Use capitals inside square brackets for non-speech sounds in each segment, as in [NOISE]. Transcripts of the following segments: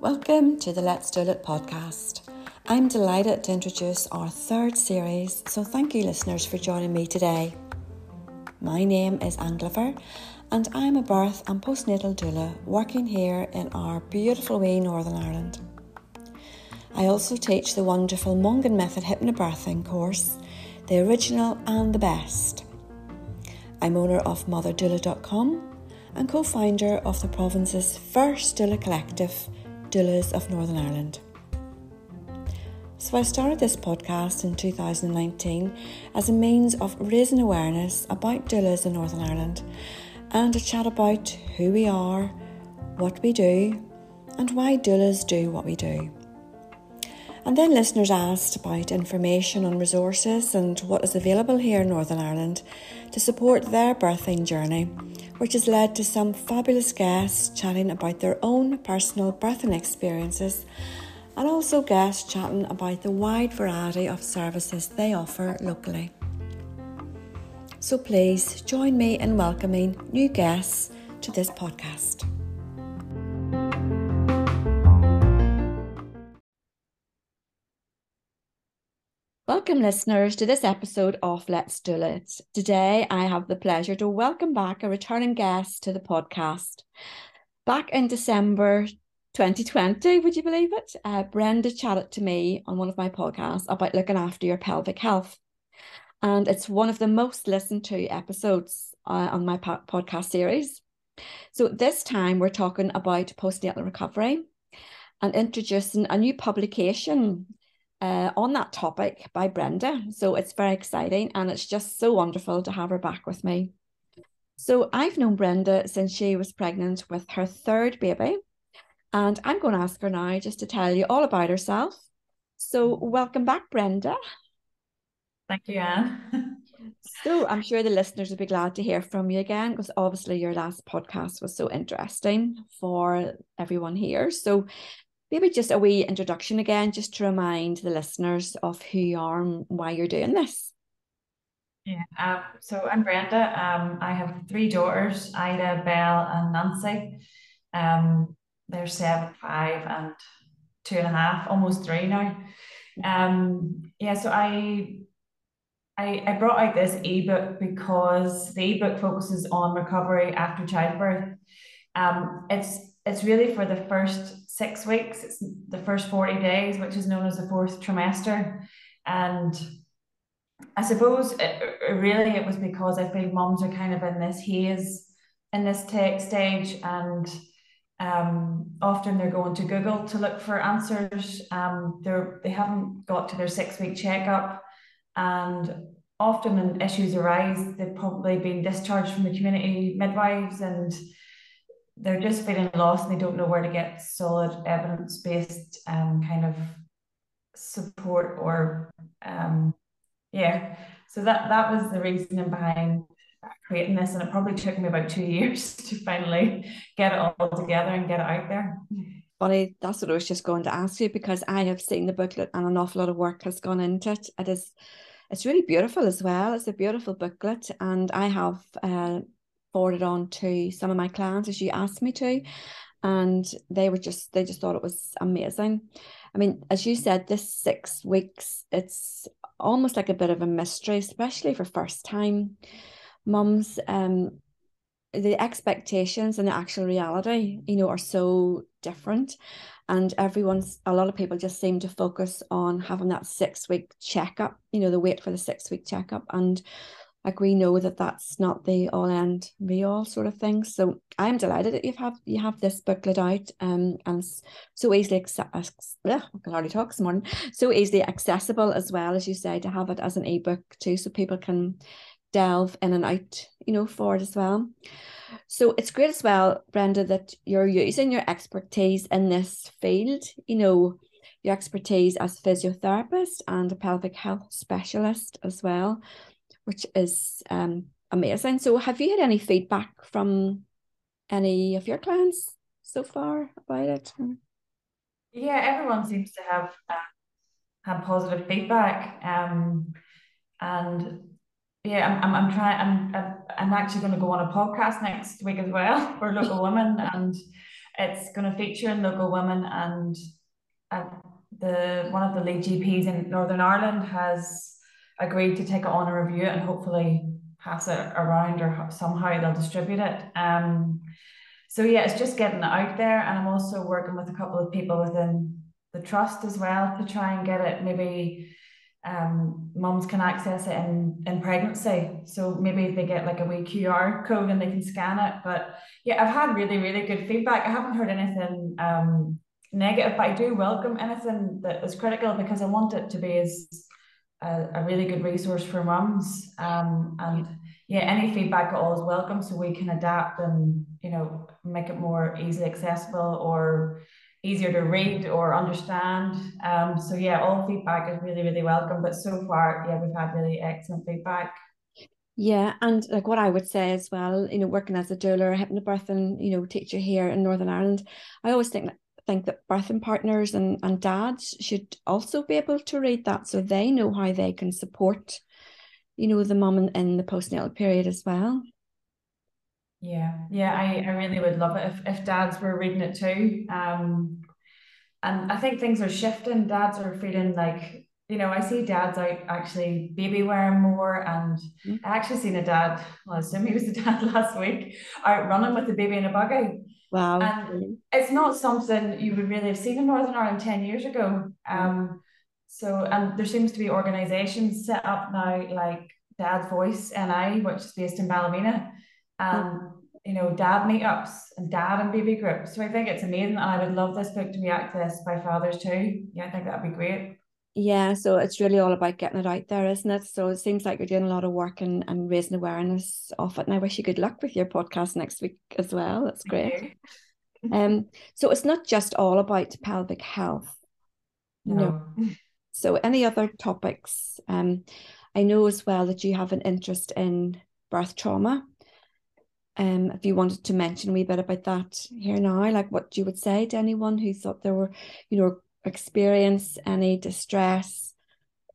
Welcome to the Let's Do It podcast. I'm delighted to introduce our third series, so thank you, listeners, for joining me today. My name is Anne Glover, and I'm a birth and postnatal doula working here in our beautiful wee Northern Ireland. I also teach the wonderful Mongan Method Hypnobirthing course, the original and the best. I'm owner of motherdoula.com and co founder of the province's first doula collective, Doulas of Northern Ireland. So, I started this podcast in 2019 as a means of raising awareness about doulas in Northern Ireland and to chat about who we are, what we do, and why doulas do what we do. And then listeners asked about information on resources and what is available here in Northern Ireland to support their birthing journey, which has led to some fabulous guests chatting about their own personal birthing experiences and also guests chatting about the wide variety of services they offer locally. So please join me in welcoming new guests to this podcast. Welcome, listeners, to this episode of Let's Do It. Today, I have the pleasure to welcome back a returning guest to the podcast. Back in December 2020, would you believe it? Uh, Brenda chatted to me on one of my podcasts about looking after your pelvic health. And it's one of the most listened to episodes uh, on my po- podcast series. So, this time we're talking about postnatal recovery and introducing a new publication uh, on that topic by Brenda. So it's very exciting and it's just so wonderful to have her back with me. So I've known Brenda since she was pregnant with her third baby. And I'm going to ask her now just to tell you all about herself. So welcome back, Brenda. Thank you, Anne. [LAUGHS] so I'm sure the listeners will be glad to hear from you again because obviously your last podcast was so interesting for everyone here. So maybe just a wee introduction again, just to remind the listeners of who you are and why you're doing this. Yeah, um, so I'm Brenda. Um, I have three daughters, Ida, Belle, and Nancy. Um, they're seven, five, and two and a half, almost three now. Um, yeah, so I, I, I brought out this ebook because the ebook focuses on recovery after childbirth. Um, it's it's really for the first six weeks. It's the first 40 days, which is known as the fourth trimester. And I suppose it, really it was because I feel moms are kind of in this haze in this tech stage and um, often they're going to Google to look for answers. Um, they're, they haven't got to their six week checkup and often when issues arise, they've probably been discharged from the community midwives and they're just feeling lost and they don't know where to get solid evidence based um, kind of support or um, yeah. So that that was the reasoning behind creating this and it probably took me about two [LAUGHS] years to finally get it all together and get it out there. Bonnie, that's what i was just going to ask you because i have seen the booklet and an awful lot of work has gone into it. It is it's really beautiful as well. It's a beautiful booklet and i have uh, forwarded on to some of my clients as you asked me to and they were just they just thought it was amazing. I mean as you said this six weeks it's almost like a bit of a mystery especially for first time mums um the expectations and the actual reality you know are so different and everyone's a lot of people just seem to focus on having that six week checkup you know the wait for the six week checkup and like we know that that's not the all end be all sort of thing. So i'm delighted that you have you have this booklet out um and so easily access yeah, I can hardly talk this morning. So easily accessible as well as you say to have it as an ebook too so people can delve in and out you know for it as well. So it's great as well brenda that you're using your expertise in this field you know your expertise as a physiotherapist and a pelvic health specialist as well which is um, amazing. So, have you had any feedback from any of your clients so far about it? Yeah, everyone seems to have uh, had positive feedback, um, and yeah, I'm, I'm, I'm trying. I'm, I'm actually going to go on a podcast next week as well [LAUGHS] for local women, and it's going to feature in local women. And uh, the one of the lead GPs in Northern Ireland has agreed to take it on a review and hopefully pass it around or somehow they'll distribute it. Um, so yeah, it's just getting it out there, and I'm also working with a couple of people within the trust as well to try and get it maybe um, mums can access it in, in pregnancy. So maybe they get like a wee QR code and they can scan it. But yeah, I've had really, really good feedback. I haven't heard anything um, negative, but I do welcome anything that is critical because I want it to be as a, a really good resource for mums. Um, and yeah, any feedback at all is welcome so we can adapt and, you know, make it more easily accessible or easier to read or understand. Um, so yeah, all feedback is really, really welcome. But so far, yeah, we've had really excellent feedback. Yeah, and like what I would say as well, you know, working as a doula, hypnobirthing, you know, teacher here in Northern Ireland, I always think that think that birthing partners and, and dads should also be able to read that so they know how they can support, you know, the mum in, in the postnatal period as well. Yeah, yeah, I, I really would love it if, if dads were reading it too. Um, and I think things are shifting. Dads are feeling like, you know, I see dads out actually baby wearing more. And mm-hmm. I actually seen a dad, well, I assume he was a [LAUGHS] dad last week, out running with the baby in a buggy. Wow. And it's not something you would really have seen in Northern Ireland 10 years ago. Um, so, and there seems to be organisations set up now like Dad's Voice NI, which is based in Ballymena and you know dad meetups and dad and baby groups. So I think it's amazing, and I would love this book to be accessed by fathers too. Yeah, I think that'd be great. Yeah, so it's really all about getting it out there, isn't it? So it seems like you're doing a lot of work and, and raising awareness of it. And I wish you good luck with your podcast next week as well. That's great. [LAUGHS] um, so it's not just all about pelvic health. No. no. [LAUGHS] So any other topics? Um, I know as well that you have an interest in birth trauma um, if you wanted to mention a wee bit about that here now, like what you would say to anyone who thought there were, you know, experience any distress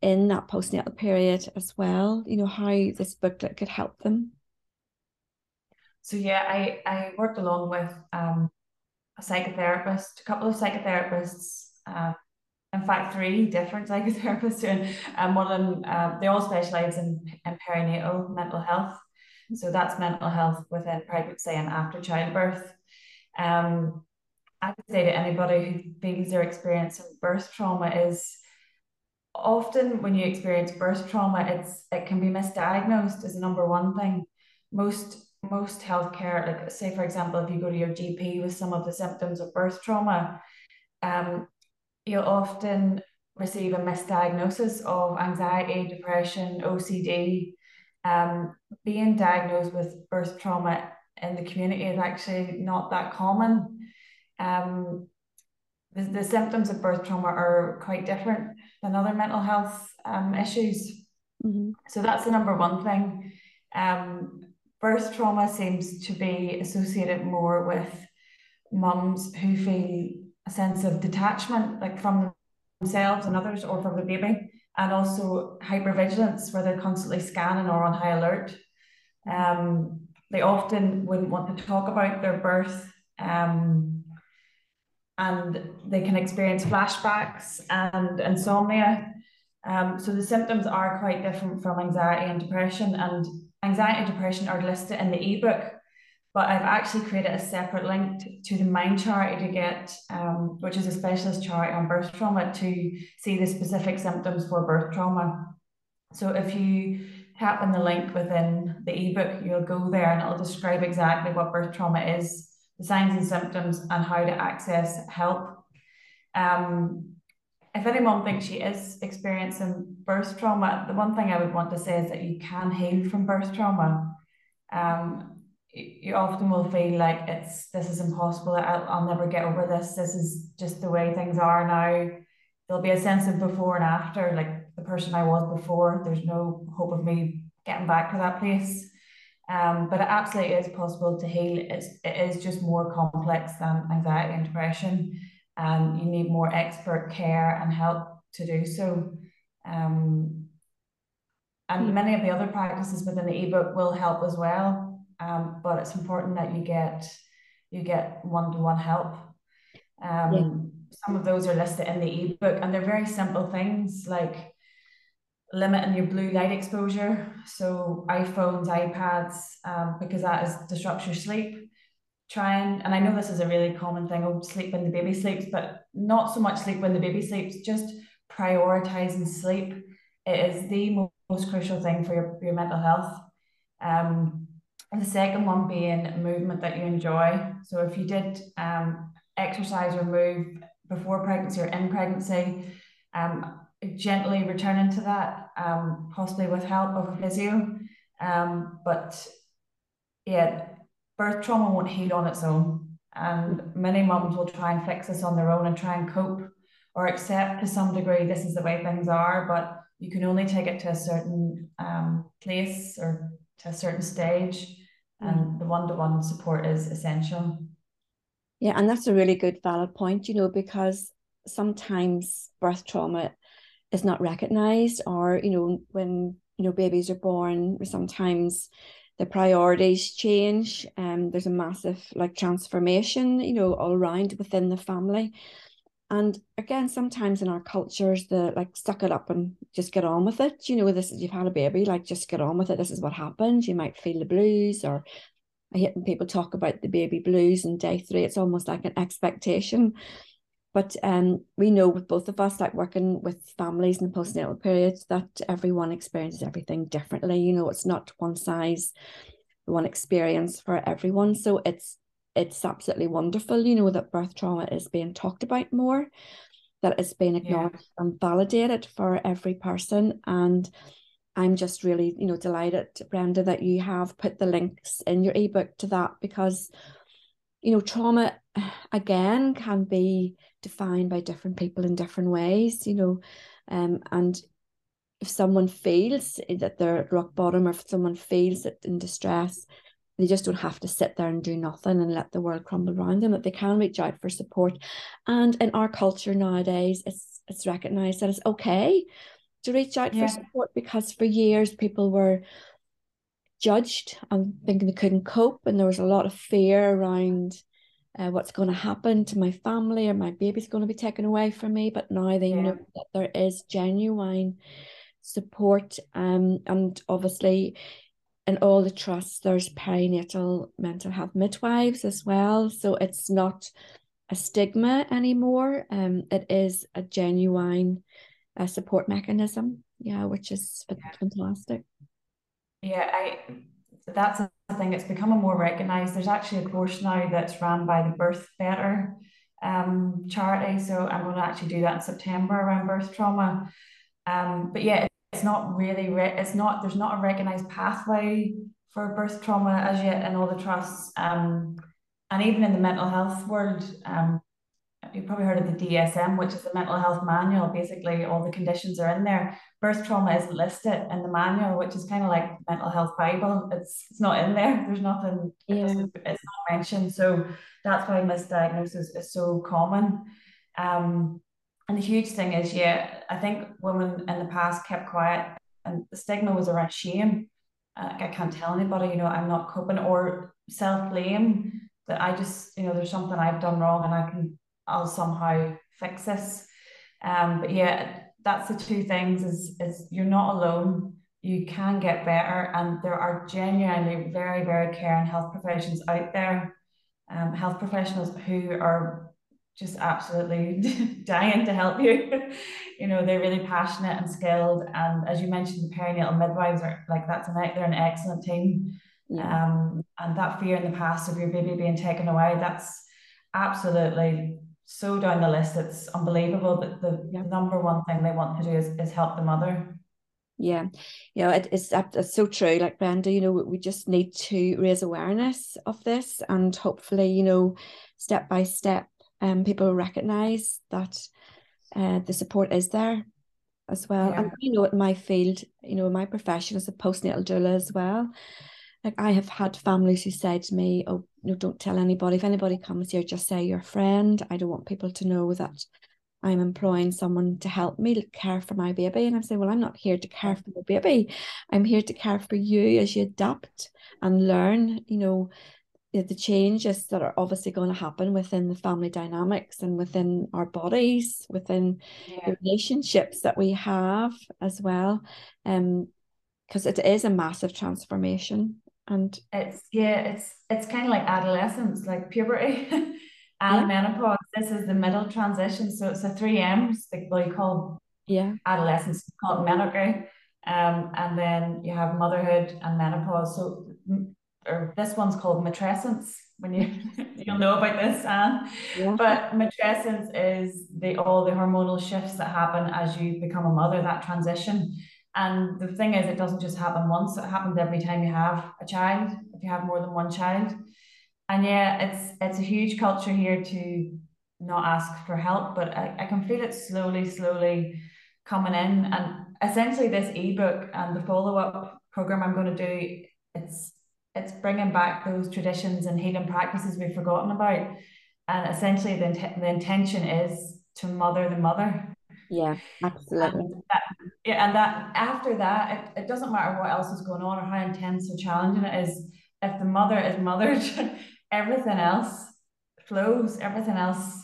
in that postnatal period as well, you know, how this booklet could help them. So yeah, I, I worked along with um, a psychotherapist, a couple of psychotherapists, uh, in fact, three different [LAUGHS] psychotherapists, and um, one of them, uh, they all specialize in, in perinatal mental health. So that's mental health within pregnancy and after childbirth. Um, I would say to anybody who feels they're experiencing birth trauma is often when you experience birth trauma, it's it can be misdiagnosed as the number one thing. Most most healthcare, like say for example, if you go to your GP with some of the symptoms of birth trauma, um, you'll often receive a misdiagnosis of anxiety, depression, OCD, um, being diagnosed with birth trauma in the community is actually not that common. Um, the, the symptoms of birth trauma are quite different than other mental health um, issues. Mm-hmm. So that's the number one thing. Um, birth trauma seems to be associated more with mums who feel a sense of detachment, like from themselves and others, or from the baby and also hypervigilance, where they're constantly scanning or on high alert. Um, they often wouldn't want to talk about their birth, um, and they can experience flashbacks and insomnia. Um, so the symptoms are quite different from anxiety and depression, and anxiety and depression are listed in the ebook but I've actually created a separate link to, the Mind Charity to get, um, which is a specialist charity on birth trauma, to see the specific symptoms for birth trauma. So if you tap on the link within the ebook, you'll go there and it'll describe exactly what birth trauma is, the signs and symptoms, and how to access help. Um, if any mom thinks she is experiencing birth trauma, the one thing I would want to say is that you can heal from birth trauma. Um, you often will feel like it's this is impossible. I'll, I'll never get over this. This is just the way things are now. There'll be a sense of before and after, like the person I was before. There's no hope of me getting back to that place. Um, but it absolutely is possible to heal. It's it is just more complex than anxiety and depression. And you need more expert care and help to do so. Um, and mm. many of the other practices within the ebook will help as well. Um, but it's important that you get you get one-to-one help. Um, yeah. Some of those are listed in the ebook, and they're very simple things like limiting your blue light exposure. So iPhones, iPads, um, because that is disrupts your sleep. Try and, I know this is a really common thing, oh, sleep when the baby sleeps, but not so much sleep when the baby sleeps, just prioritizing sleep. It is the most, most crucial thing for your, your mental health. Um, and the second one being movement that you enjoy. So if you did um, exercise or move before pregnancy or in pregnancy, um, gently returning to that, um, possibly with help of a physio. Um, but yeah, birth trauma won't heal on its own. And many mums will try and fix this on their own and try and cope or accept to some degree this is the way things are, but you can only take it to a certain um, place or to a certain stage and mm. the one-to-one support is essential yeah and that's a really good valid point you know because sometimes birth trauma is not recognized or you know when you know babies are born sometimes the priorities change and um, there's a massive like transformation you know all around within the family and again, sometimes in our cultures, the like suck it up and just get on with it. You know, this is you've had a baby, like just get on with it. This is what happens. You might feel the blues, or I hear people talk about the baby blues and day three. It's almost like an expectation. But um, we know with both of us, like working with families in the postnatal periods, that everyone experiences everything differently. You know, it's not one size, one experience for everyone. So it's it's absolutely wonderful, you know, that birth trauma is being talked about more, that it's being acknowledged yeah. and validated for every person. And I'm just really, you know, delighted, Brenda, that you have put the links in your ebook to that because, you know, trauma again can be defined by different people in different ways, you know, um, and if someone feels that they're at rock bottom or if someone feels that in distress, they just don't have to sit there and do nothing and let the world crumble around them that they can reach out for support and in our culture nowadays it's it's recognized that it's okay to reach out yeah. for support because for years people were judged and thinking they couldn't cope and there was a lot of fear around uh, what's going to happen to my family or my baby's going to be taken away from me but now they yeah. know that there is genuine support um and obviously in all the trusts, there's perinatal mental health midwives as well. So it's not a stigma anymore. Um, it is a genuine uh, support mechanism. Yeah, which is fantastic. Yeah, I that's the thing. It's becoming more recognised. There's actually a course now that's run by the Birth Better um, charity. So I'm going to actually do that in September around birth trauma. Um, but yeah, it's not really re- it's not there's not a recognized pathway for birth trauma as yet in all the trusts um, and even in the mental health world um, you've probably heard of the DSM which is the mental health manual. Basically all the conditions are in there. Birth trauma isn't listed in the manual which is kind of like mental health bible. It's it's not in there. [LAUGHS] There's nothing yeah. it it's not mentioned. So that's why misdiagnosis is so common. Um, and the huge thing is, yeah, I think women in the past kept quiet, and the stigma was around shame. Uh, I can't tell anybody, you know, I'm not coping, or self blame that I just, you know, there's something I've done wrong, and I can, I'll somehow fix this. Um, but yeah, that's the two things: is is you're not alone. You can get better, and there are genuinely very, very caring health professions out there, um, health professionals who are just absolutely [LAUGHS] dying to help you. [LAUGHS] you know, they're really passionate and skilled. And as you mentioned, the perinatal midwives are like that's an they're an excellent team. Yeah. Um, and that fear in the past of your baby being taken away, that's absolutely so down the list. It's unbelievable. that the yeah. number one thing they want to do is, is help the mother. Yeah, you know, it, it's it's so true. Like Brenda, you know, we just need to raise awareness of this, and hopefully, you know, step by step, um, people recognize that uh, the support is there as well. Yeah. And you know, in my field, you know, my profession as a postnatal doula as well. Like I have had families who said to me, "Oh, no, don't tell anybody. If anybody comes here, just say you're a friend. I don't want people to know that I'm employing someone to help me care for my baby. And I'm saying, well, I'm not here to care for your baby. I'm here to care for you as you adapt and learn, you know, the changes that are obviously going to happen within the family dynamics and within our bodies, within yeah. the relationships that we have as well. Um, because it is a massive transformation. And it's yeah, it's it's kind of like adolescence, like puberty [LAUGHS] and yeah. menopause. This is the middle transition. So it's a three M's, like what you call yeah adolescence, called menarche. Um, and then you have motherhood and menopause. So or this one's called matrescence when you [LAUGHS] you'll know about this Anne. Yeah. But matrescence is the all the hormonal shifts that happen as you become a mother, that transition. And the thing is, it doesn't just happen once, it happens every time you have a child, if you have more than one child. And yeah, it's it's a huge culture here to not ask for help, but I, I can feel it slowly, slowly coming in. And essentially this ebook and the follow-up program I'm going to do, it's it's bringing back those traditions and healing practices we've forgotten about. And essentially, the, the intention is to mother the mother. Yeah, absolutely. And that, yeah, and that after that, it, it doesn't matter what else is going on or how intense or challenging it is. If the mother is mothered, [LAUGHS] everything else flows. Everything else,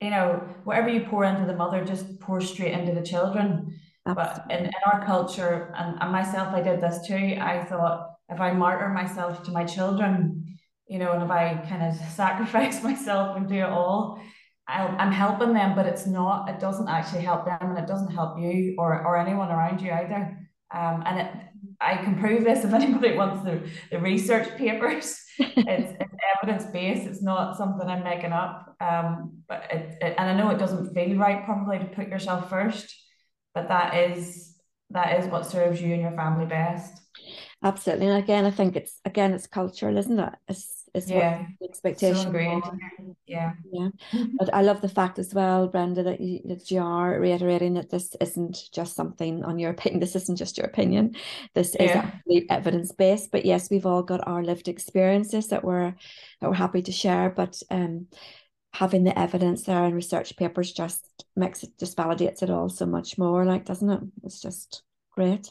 you know, whatever you pour into the mother, just pour straight into the children. Absolutely. But in, in our culture, and, and myself, I did this too. I thought if I martyr myself to my children, you know, and if I kind of [LAUGHS] sacrifice [LAUGHS] myself and do it all, i am helping them, but it's not, it doesn't actually help them and it doesn't help you or, or anyone around you either. Um, and it, I can prove this if [LAUGHS] anybody wants the, the research papers. [LAUGHS] it's, it's evidence based. It's not something I'm making up. Um, but it, it, and I know it doesn't feel right probably to put yourself first, but that is that is what serves you and your family best. Absolutely. And again, I think it's again it's cultural, isn't it? It's it's yeah. what expectation. So yeah. Yeah. but I love the fact as well, Brenda, that you that you are reiterating that this isn't just something on your opinion. This isn't just your opinion. This yeah. is actually evidence based. But yes, we've all got our lived experiences that we're that we're happy to share. But um having the evidence there and research papers just makes it just validates it all so much more, like doesn't it? It's just great.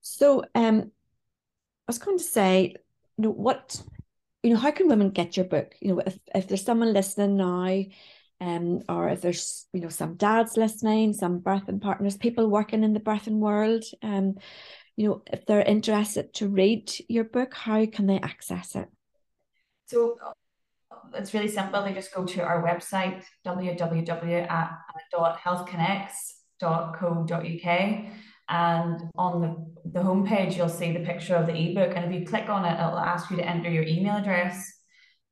So um I was going to say, you know, what, you know, how can women get your book? You know, if, if there's someone listening now, um, or if there's, you know, some dads listening, some birthing partners, people working in the birthing world, um, you know, if they're interested to read your book, how can they access it? So it's really simple. They just go to our website, www.healthconnects.co.uk and on the, the homepage you'll see the picture of the ebook. And if you click on it it'll ask you to enter your email address.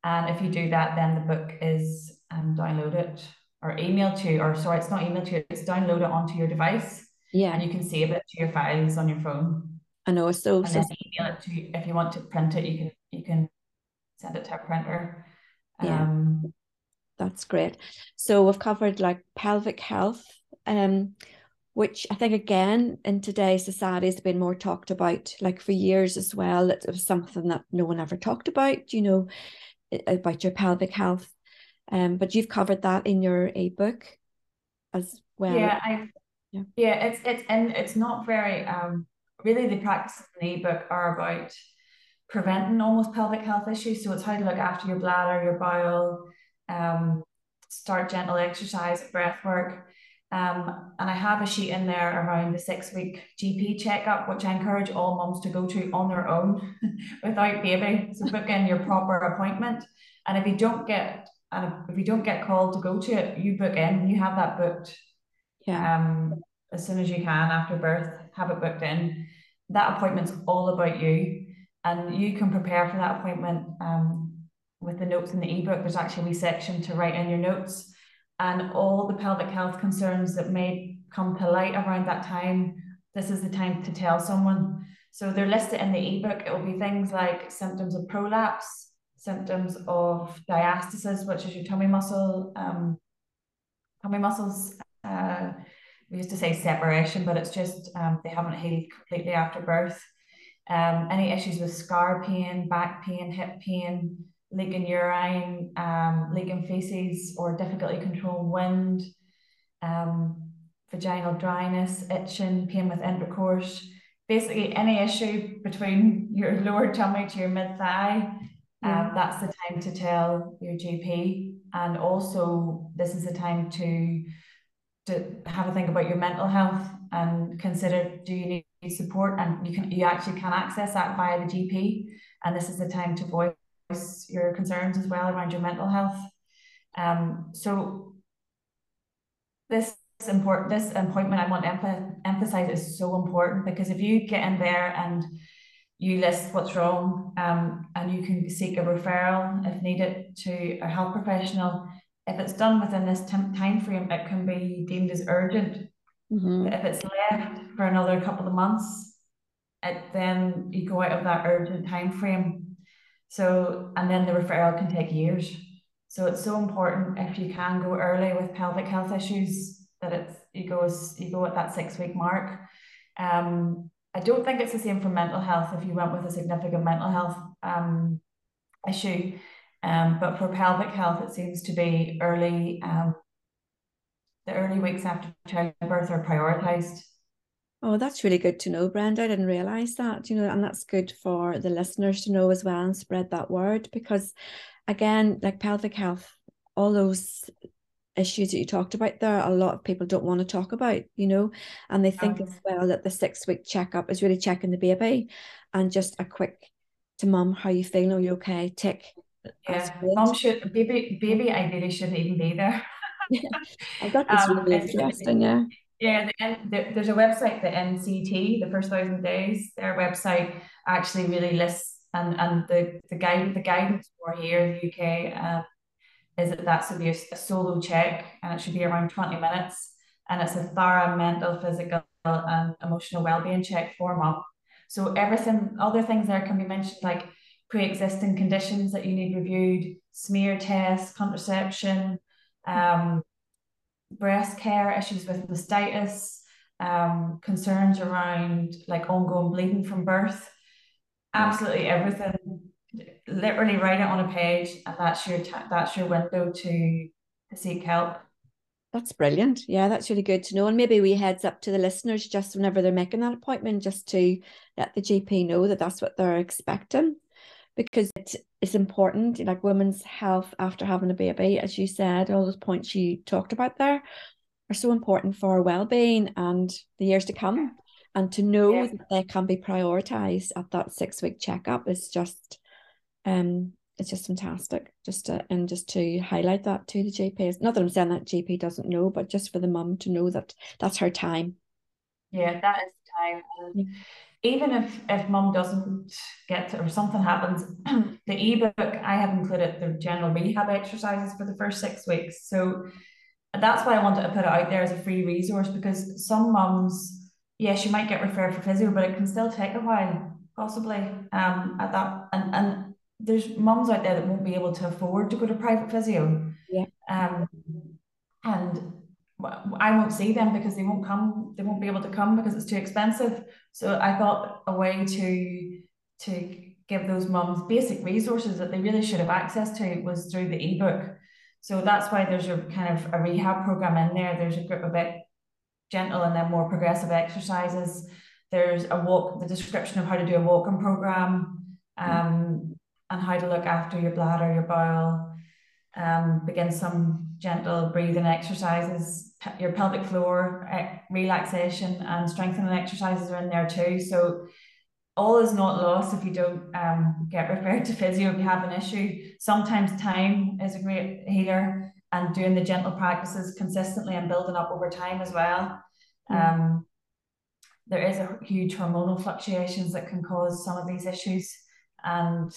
And if you do that then the book is um, downloaded or emailed to or sorry it's not emailed to you it's downloaded onto your device. Yeah. And you can save it to your files on your phone. I know so, and so then email it to if you want to print it you can you can send it to a printer. Yeah. Um, that's great. So we've covered like pelvic health. Um which I think again in today's society has been more talked about, like for years as well. It was something that no one ever talked about, you know, about your pelvic health. Um, but you've covered that in your ebook as well. Yeah, I yeah, yeah it's it's and it's not very um really the practices in the ebook are about preventing almost pelvic health issues. So it's how to look after your bladder, your bowel, um, start gentle exercise, breath work um, and I have a sheet in there around the six week GP checkup, which I encourage all mums to go to on their own [LAUGHS] without baby. So book in your proper appointment. And if you don't get and if you don't get called to go to it, you book in, you have that booked. Yeah. Um, as soon as you can after birth, have it booked in. That appointment's all about you. And you can prepare for that appointment um, with the notes in the ebook. There's actually a section to write in your notes and all the pelvic health concerns that may come to light around that time, this is the time to tell someone. So they're listed in the ebook. It will be things like symptoms of prolapse, symptoms of diastasis, which is your tummy muscle, um, tummy muscles. Uh, we used to say separation, but it's just um, they haven't healed completely after birth. Um, any issues with scar pain, back pain, hip pain, leaking urine, um, leaking feces, or difficulty controlling wind, um, vaginal dryness, itching, pain with intercourse, basically any issue between your [LAUGHS] lower tummy to your mid thigh, yeah. um, that's the time to tell your GP. And also, this is the time to to have a think about your mental health and consider do you need support and you can you actually can access that via the GP and this is the time to voice your concerns as well around your mental health. Um so this important this appointment I want to emphasize is so important because if you get in there and you list what's wrong um, and you can seek a referral if needed to a health professional if it's done within this time frame it can be deemed as urgent. Mm-hmm. if it's left for another couple of months it then you go out of that urgent time frame so and then the referral can take years so it's so important if you can go early with pelvic health issues that it's you go you go at that six week mark. Um, I don't think it's the same for mental health if you went with a significant mental health um, issue. Um, but for pelvic health, it seems to be early. Um, the early weeks after childbirth are prioritized. Oh, that's really good to know, Brenda. I didn't realize that, you know, and that's good for the listeners to know as well and spread that word because, again, like pelvic health, all those issues that you talked about there a lot of people don't want to talk about you know and they think as well that the six week checkup is really checking the baby and just a quick to mum how you feeling? Are you okay? tick yeah. mum should baby baby ideally shouldn't even be there. Yeah [LAUGHS] I got that's [LAUGHS] um, really interesting yeah yeah, the, there's a website, the NCT, the first thousand days. Their website actually really lists and and the the guide the guidance for here in the UK uh, is that that should be a, a solo check and it should be around 20 minutes. And it's a thorough mental, physical, and emotional well-being check for mom. So everything, other things there can be mentioned like pre-existing conditions that you need reviewed, smear tests, contraception, um, breast care, issues with mastitis, um, concerns around like ongoing bleeding from birth, absolutely everything. Literally write it on a page and that's your that's your window to, to seek help. That's brilliant. Yeah that's really good to know. And maybe we heads up to the listeners just whenever they're making that appointment just to let the gp know that that's what they're expecting because it's important like women's health after having a baby as you said all those points you talked about there are so important for our well-being and the years to come and to know yeah. that they can be prioritized at that six week checkup is just um, it's just fantastic just to and just to highlight that to the GP. Not that I'm saying that GP doesn't know, but just for the mum to know that that's her time. Yeah, that is time. Even if if mum doesn't get to, or something happens, [CLEARS THROAT] the ebook I have included the general rehab exercises for the first six weeks. So that's why I wanted to put it out there as a free resource because some mums, yes, you might get referred for physio, but it can still take a while, possibly. Um, at that and and there's mums out there that won't be able to afford to go to private physio. Yeah. Um, and I won't see them because they won't come. They won't be able to come because it's too expensive. So I thought a way to to give those mums basic resources that they really should have access to was through the ebook. So that's why there's a kind of a rehab program in there. There's a group of it gentle and then more progressive exercises. There's a walk, the description of how to do a walking program. Um, and how to look after your bladder, your bowel. Um, begin some gentle breathing exercises. Your pelvic floor uh, relaxation and strengthening exercises are in there too. So all is not lost if you don't um, get referred to physio if you have an issue. Sometimes time is a great healer and doing the gentle practices consistently and building up over time as well. Mm. Um, there is a huge hormonal fluctuations that can cause some of these issues and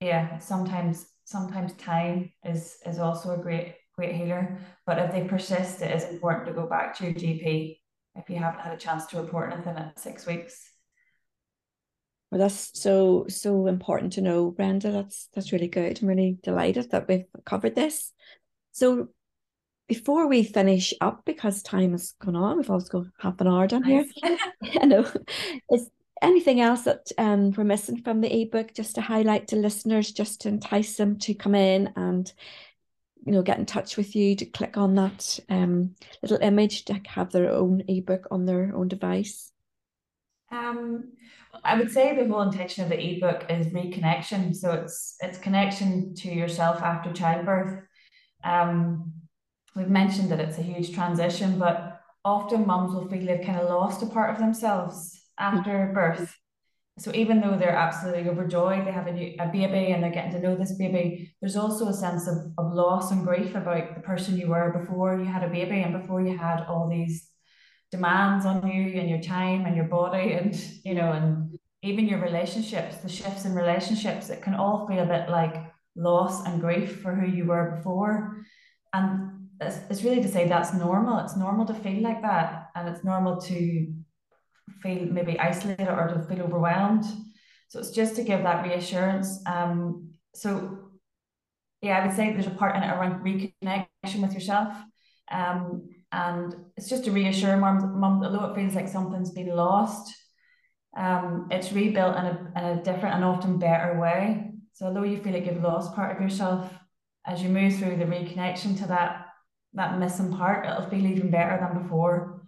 yeah, sometimes sometimes time is is also a great great healer. But if they persist, it is important to go back to your GP if you haven't had a chance to report anything at six weeks. Well, that's so so important to know, Brenda. That's that's really good. I'm really delighted that we've covered this. So before we finish up, because time has gone on, we've also got half an hour done nice. here. [LAUGHS] I know. [LAUGHS] Is anything else that um, we're missing from the ebook just to highlight to listeners just to entice them to come in and you know, get in touch with you to click on that um, little image to have their own ebook on their own device? Um, I would say the whole intention of the ebook is reconnection. So it's it's connection to yourself after childbirth. Um, we've mentioned that it's a huge transition, but often mums will feel they've kind of lost a part of themselves after birth. So even though they're absolutely overjoyed, they have a, new, a baby and they're getting to know this baby, there's also a sense of, of loss and grief about the person you were before you had a baby and before you had all these demands on you and your time and your body and you know and even your relationships the shifts in relationships. It can all feel a bit like loss and grief for who you were before. And it's, it's really to say that's normal. It's normal to feel like that and it's normal to feel maybe isolated or to feel overwhelmed so it's just to give that reassurance um so yeah i would say there's a part in it around reconnection with yourself um and it's just to reassure mum, mum although it feels like something's been lost, um, it's rebuilt in a, in a different and often better way. So although you feel like you've lost part of yourself, as you move through the reconnection to that that missing part, it'll feel even better than before.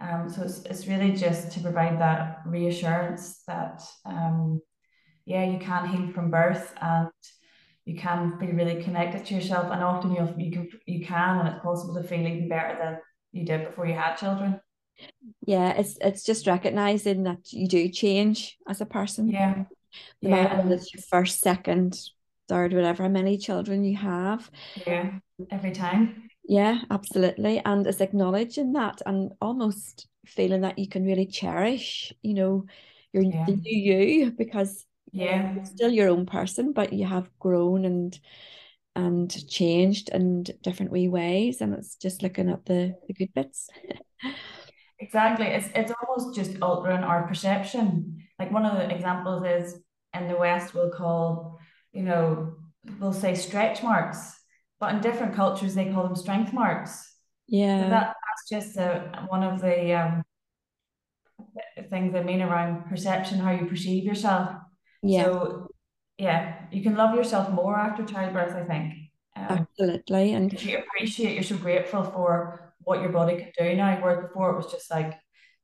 Um, so it's, it's really just to provide that reassurance that um, yeah, you can heal from birth and you can be really connected to yourself. And often you you can you can and it's possible to feel even better than you did before you had children. Yeah it's it's just recognizing that you do change as a person. Yeah. No yeah. matter it's your first second third whatever many children you have. Yeah every time yeah absolutely and it's acknowledging that and almost feeling that you can really cherish you know your yeah. the new you because yeah. you're still your own person but you have grown and and changed in different wee ways and it's just looking at the the good bits. Exactly it's it's almost just altering our perception. Like one of the examples is in the west we'll call you know we'll say stretch marks but in different cultures they call them strength marks yeah so that, that's just a, one of the um, things i mean around perception how you perceive yourself yeah. So yeah, you can love yourself more after childbirth, I think. Um, Absolutely. And you appreciate, you're so grateful for what your body can do now, whereas before it was just like,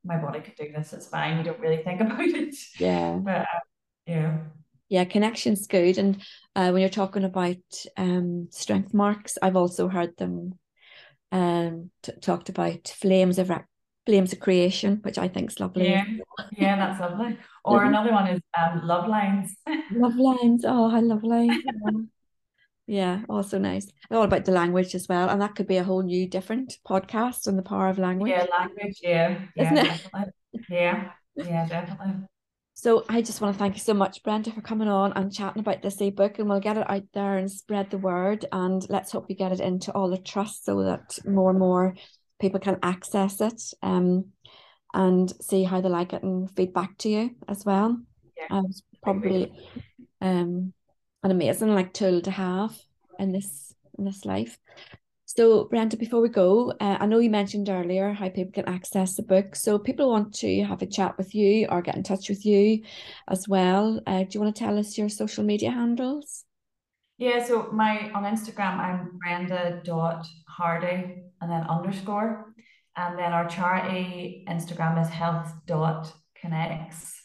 my body could do this, it's fine. You don't really think [LAUGHS] about it. Yeah. But uh, yeah. Yeah, connection's good. And uh, when you're talking about um, strength marks, I've also heard them um, t- talked about flames of flames of creation, which I think is lovely. Yeah, yeah, that's lovely. Or another one is um, love lines. [LAUGHS] love lines. Oh, how lovely. yeah, also nice. All about the language as well. And that could be a whole new different podcast on the power of language. Yeah, language, yeah. Isn't yeah, it? Definitely. Yeah, yeah, definitely. So I just want to thank you so much, Brenda, for coming on and chatting about this ebook and we'll get it out there and spread the word and let's hope we get it into all the trusts so that more and more people can access it um, and see how they like it and feedback to you as well. Yeah. Um, it's probably um, an amazing like tool to have in this in this life. So, Brenda, before we go, uh, I know you mentioned earlier how people can access the book. So, people want to have a chat with you or get in touch with you as well. Uh, do you want to tell us your social media handles? Yeah, so my on Instagram I'm Brenda dot Hardy and then underscore. And then our charity Instagram is health dot connects.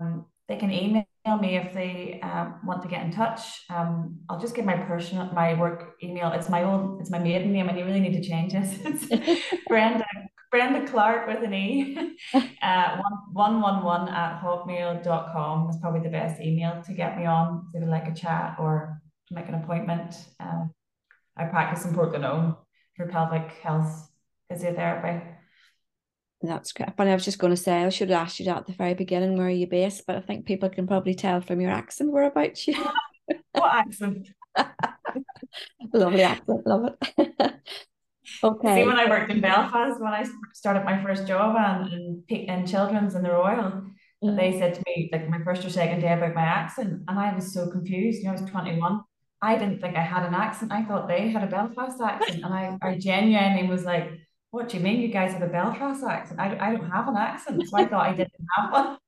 Um, they can email me if they um, want to get in touch. Um, I'll just give my personal my work email. It's my old it's my maiden name and you really need to change this. [LAUGHS] It's [LAUGHS] Brenda Brenda Clark with an E. [LAUGHS] uh, one one one at hotmail.com is probably the best email to get me on if would like a chat or make an appointment. Um, I practice in Portglenone for pelvic health physiotherapy. That's great. Funny, I was just going to say I should have asked you that at the very beginning. Where are you based? But I think people can probably tell from your accent whereabouts you. [LAUGHS] what accent? [LAUGHS] Lovely accent. Love it. [LAUGHS] okay. See, when I worked in Belfast, when I started my first job and in, in children's in the Royal, mm. they said to me like my first or second day about my accent, and I was so confused. You know, I was twenty one. I didn't think I had an accent. I thought they had a Belfast accent, and I, I genuinely was like what do you mean you guys have a Belfast accent? I, I don't have an accent, so I thought I didn't have one.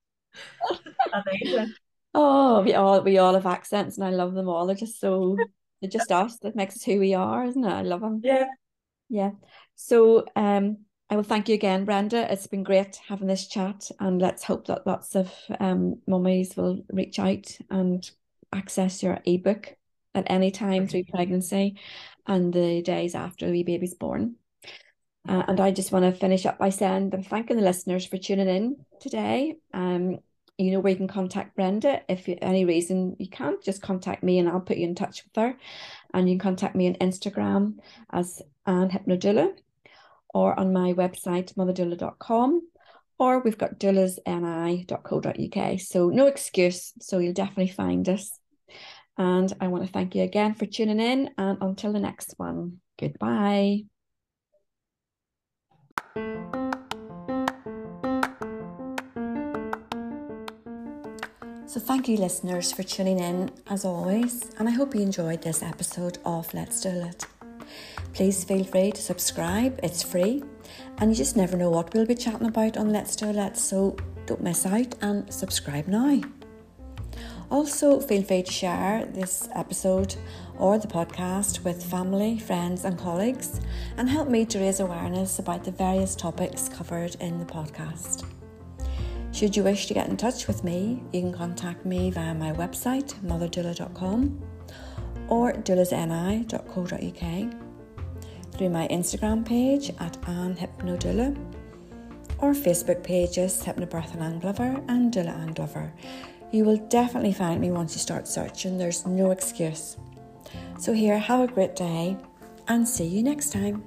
[LAUGHS] oh, we all we all have accents, and I love them all. They're just so They're just us. That makes us who we are, isn't it? I love them. Yeah. Yeah. So um, I will thank you again, Brenda. It's been great having this chat, and let's hope that lots of um, mummies will reach out and access your ebook at any time through pregnancy and the days after the baby's born. Uh, and I just want to finish up by saying I'm thanking the listeners for tuning in today. Um, you know where you can contact Brenda if any reason you can't just contact me and I'll put you in touch with her. And you can contact me on Instagram as Anne Hypnodoula or on my website motherdoula.com or we've got doulasni.co.uk. So no excuse. So you'll definitely find us. And I want to thank you again for tuning in. And until the next one, goodbye. So, thank you, listeners, for tuning in as always, and I hope you enjoyed this episode of Let's Do It. Please feel free to subscribe, it's free, and you just never know what we'll be chatting about on Let's Do It, so don't miss out and subscribe now. Also, feel free to share this episode or the podcast with family, friends, and colleagues, and help me to raise awareness about the various topics covered in the podcast. Should you wish to get in touch with me, you can contact me via my website, motherdoula.com, or doulasni.co.uk, through my Instagram page at Anne Hypnodoula, or Facebook pages Hypnobirth and Anne Glover and Doula Anne Glover. You will definitely find me once you start searching, there's no excuse. So, here, have a great day and see you next time.